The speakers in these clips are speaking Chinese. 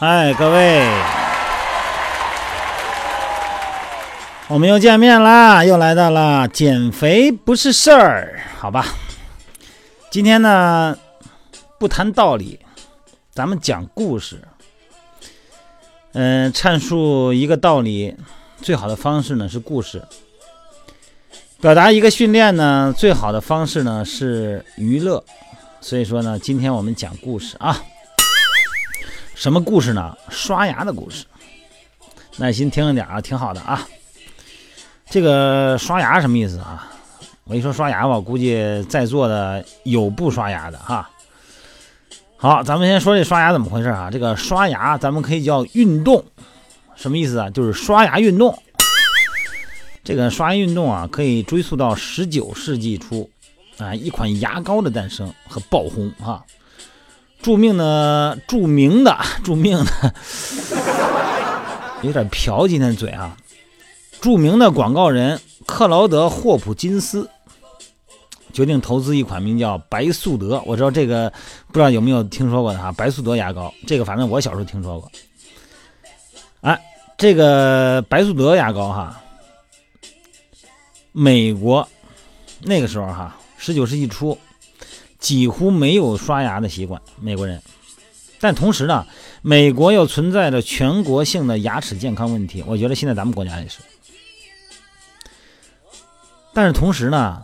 嗨，各位，我们又见面啦，又来到了减肥不是事儿，好吧？今天呢，不谈道理，咱们讲故事。嗯，阐述一个道理，最好的方式呢是故事；表达一个训练呢，最好的方式呢是娱乐。所以说呢，今天我们讲故事啊。什么故事呢？刷牙的故事，耐心听着点啊，挺好的啊。这个刷牙什么意思啊？我一说刷牙吧，估计在座的有不刷牙的哈。好，咱们先说这刷牙怎么回事啊？这个刷牙咱们可以叫运动，什么意思啊？就是刷牙运动。这个刷牙运动啊，可以追溯到十九世纪初啊，一款牙膏的诞生和爆红哈。著名的、著名的、著名的，有点瓢，今天嘴啊！著名的广告人克劳德·霍普金斯决定投资一款名叫白素德。我知道这个，不知道有没有听说过的哈？白素德牙膏，这个反正我小时候听说过。哎，这个白素德牙膏哈，美国那个时候哈，十九世纪初。几乎没有刷牙的习惯，美国人。但同时呢，美国又存在着全国性的牙齿健康问题。我觉得现在咱们国家也是。但是同时呢，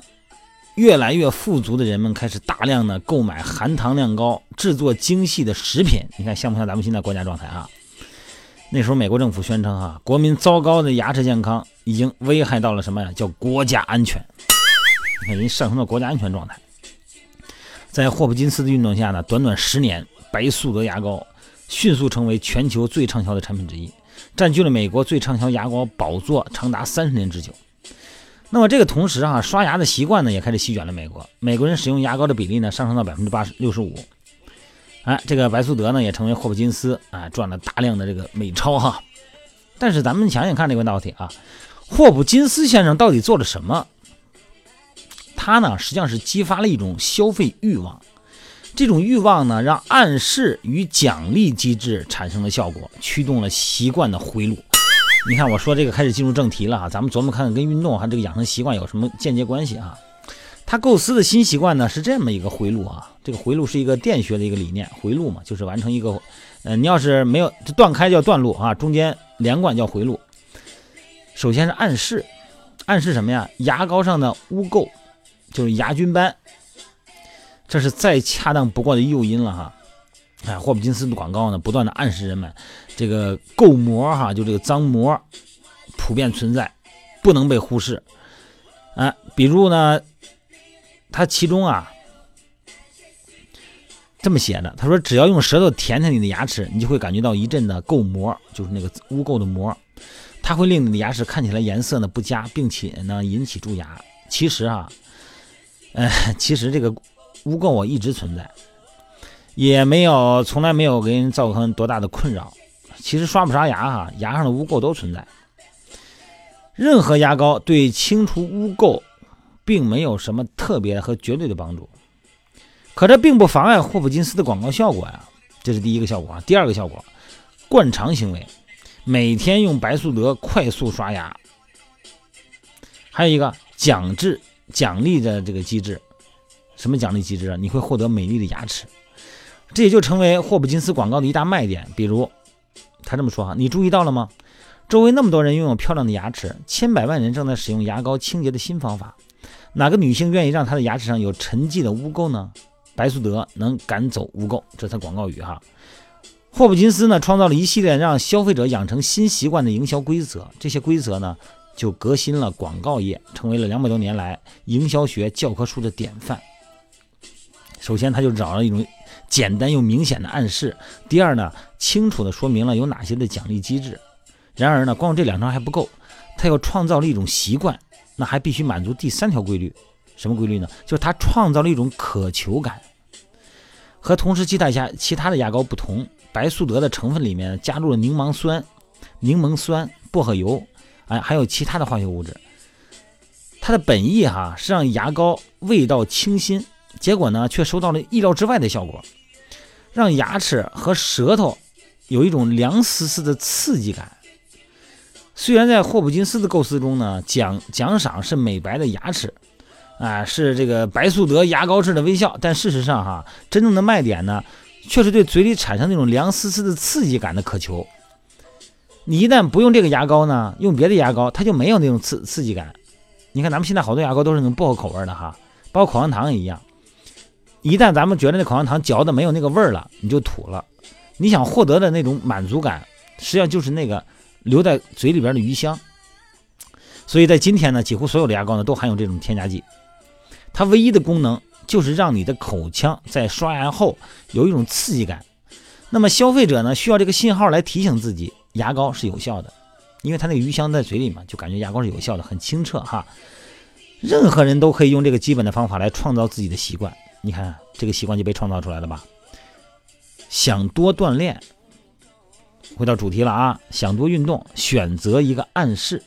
越来越富足的人们开始大量的购买含糖量高、制作精细的食品。你看像不像咱们现在国家状态啊？那时候美国政府宣称啊，国民糟糕的牙齿健康已经危害到了什么呀？叫国家安全。你看人上升到国家安全状态。在霍普金斯的运动下呢，短短十年，白素德牙膏迅速成为全球最畅销的产品之一，占据了美国最畅销牙膏宝座长达三十年之久。那么这个同时啊，刷牙的习惯呢也开始席卷了美国，美国人使用牙膏的比例呢上升到百分之八十六十五。哎，这个白素德呢也成为霍普金斯啊赚了大量的这个美钞哈。但是咱们想想看这个问题啊，霍普金斯先生到底做了什么？它呢，实际上是激发了一种消费欲望，这种欲望呢，让暗示与奖励机制产生了效果，驱动了习惯的回路。你看，我说这个开始进入正题了啊，咱们琢磨看看跟运动还这个养成习惯有什么间接关系啊？他构思的新习惯呢是这么一个回路啊，这个回路是一个电学的一个理念，回路嘛，就是完成一个，呃，你要是没有断开叫断路啊，中间连贯叫回路。首先是暗示，暗示什么呀？牙膏上的污垢。就是牙菌斑，这是再恰当不过的诱因了哈。哎，霍普金斯的广告呢，不断的暗示人们，这个垢膜哈，就这个脏膜普遍存在，不能被忽视。啊，比如呢，它其中啊这么写的，他说只要用舌头舔舔你的牙齿，你就会感觉到一阵的垢膜，就是那个污垢的膜，它会令你的牙齿看起来颜色呢不佳，并且呢引起蛀牙。其实啊。呃，其实这个污垢我一直存在，也没有从来没有给人造成多大的困扰。其实刷不刷牙哈，牙上的污垢都存在。任何牙膏对清除污垢并没有什么特别和绝对的帮助，可这并不妨碍霍普金斯的广告效果呀。这是第一个效果啊。第二个效果，惯常行为，每天用白素德快速刷牙。还有一个奖制。奖励的这个机制，什么奖励机制啊？你会获得美丽的牙齿，这也就成为霍普金斯广告的一大卖点。比如，他这么说哈，你注意到了吗？周围那么多人拥有漂亮的牙齿，千百万人正在使用牙膏清洁的新方法。哪个女性愿意让她的牙齿上有沉寂的污垢呢？白素德能赶走污垢，这才广告语哈。霍普金斯呢，创造了一系列让消费者养成新习惯的营销规则，这些规则呢？就革新了广告业，成为了两百多年来营销学教科书的典范。首先，他就找了一种简单又明显的暗示；第二呢，清楚地说明了有哪些的奖励机制。然而呢，光这两条还不够，他又创造了一种习惯，那还必须满足第三条规律。什么规律呢？就是他创造了一种渴求感。和同时期待下其他的牙膏不同，白素德的成分里面加入了柠檬酸、柠檬酸、薄荷油。哎，还有其他的化学物质，它的本意哈是让牙膏味道清新，结果呢却收到了意料之外的效果，让牙齿和舌头有一种凉丝丝的刺激感。虽然在霍普金斯的构思中呢，奖奖赏是美白的牙齿，啊，是这个白素德牙膏式的微笑，但事实上哈，真正的卖点呢，却是对嘴里产生那种凉丝丝的刺激感的渴求。你一旦不用这个牙膏呢，用别的牙膏，它就没有那种刺刺激感。你看咱们现在好多牙膏都是那种薄荷口味的哈，包括口香糖也一样。一旦咱们觉得那口香糖嚼的没有那个味儿了，你就吐了。你想获得的那种满足感，实际上就是那个。留在嘴里边的余香，所以在今天呢，几乎所有的牙膏呢都含有这种添加剂。它唯一的功能就是让你的口腔在刷牙后有一种刺激感。那么消费者呢需要这个信号来提醒自己牙膏是有效的，因为它那个余香在嘴里嘛，就感觉牙膏是有效的，很清澈哈。任何人都可以用这个基本的方法来创造自己的习惯。你看这个习惯就被创造出来了吧？想多锻炼。回到主题了啊，想多运动，选择一个暗示，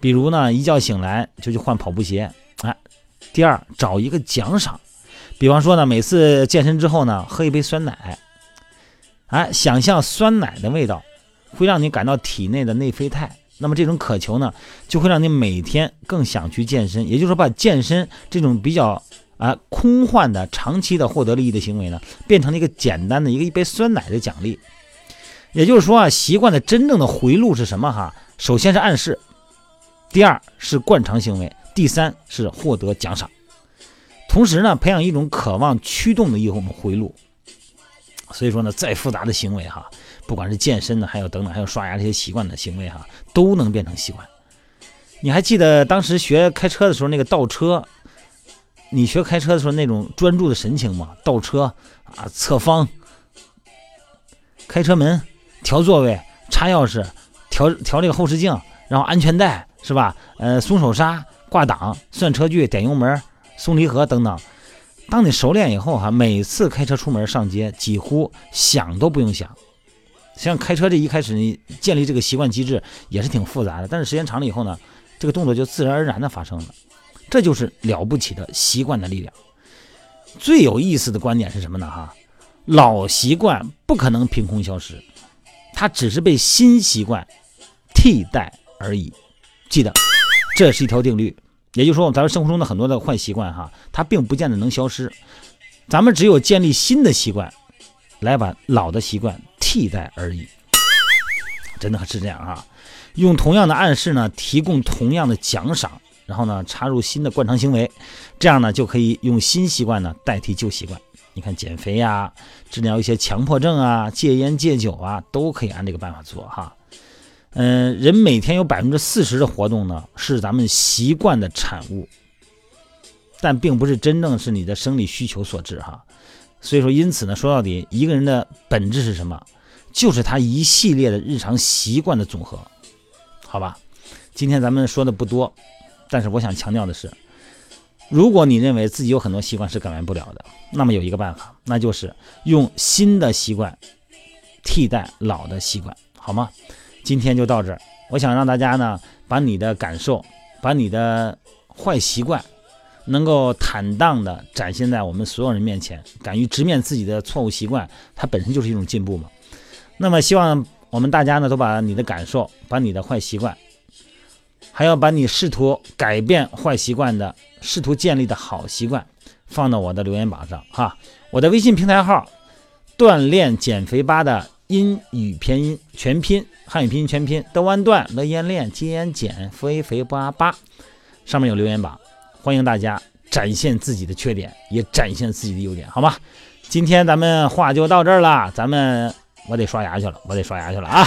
比如呢，一觉醒来就去换跑步鞋，哎，第二找一个奖赏，比方说呢，每次健身之后呢，喝一杯酸奶，哎，想象酸奶的味道，会让你感到体内的内啡肽，那么这种渴求呢，就会让你每天更想去健身，也就是说，把健身这种比较啊空幻的长期的获得利益的行为呢，变成了一个简单的一个一杯酸奶的奖励。也就是说啊，习惯的真正的回路是什么？哈，首先是暗示，第二是惯常行为，第三是获得奖赏。同时呢，培养一种渴望驱动的一种回路。所以说呢，再复杂的行为哈，不管是健身的，还有等等，还有刷牙这些习惯的行为哈，都能变成习惯。你还记得当时学开车的时候那个倒车？你学开车的时候那种专注的神情吗？倒车啊，侧方，开车门。调座位、插钥匙、调调这个后视镜，然后安全带是吧？呃，松手刹、挂挡、算车距、点油门、松离合等等。当你熟练以后哈，每次开车出门上街，几乎想都不用想。像开车这一开始，你建立这个习惯机制也是挺复杂的，但是时间长了以后呢，这个动作就自然而然的发生了。这就是了不起的习惯的力量。最有意思的观点是什么呢？哈，老习惯不可能凭空消失。它只是被新习惯替代而已，记得这是一条定律。也就是说，咱们生活中的很多的坏习惯，哈，它并不见得能消失。咱们只有建立新的习惯，来把老的习惯替代而已。真的是这样啊！用同样的暗示呢，提供同样的奖赏，然后呢，插入新的惯常行为，这样呢，就可以用新习惯呢代替旧习惯。你看，减肥呀，治疗一些强迫症啊，戒烟戒酒啊，都可以按这个办法做哈。嗯，人每天有百分之四十的活动呢，是咱们习惯的产物，但并不是真正是你的生理需求所致哈。所以说，因此呢，说到底，一个人的本质是什么？就是他一系列的日常习惯的总和，好吧？今天咱们说的不多，但是我想强调的是。如果你认为自己有很多习惯是改变不了的，那么有一个办法，那就是用新的习惯替代老的习惯，好吗？今天就到这儿。我想让大家呢，把你的感受，把你的坏习惯，能够坦荡的展现在我们所有人面前，敢于直面自己的错误习惯，它本身就是一种进步嘛。那么希望我们大家呢，都把你的感受，把你的坏习惯。还要把你试图改变坏习惯的、试图建立的好习惯放到我的留言板上哈。我的微信平台号“锻炼减肥吧”的英语拼音全拼、汉语拼音全拼“的弯段乐烟练戒烟减肥肥八八”，上面有留言板，欢迎大家展现自己的缺点，也展现自己的优点，好吗？今天咱们话就到这儿了，咱们我得刷牙去了，我得刷牙去了啊。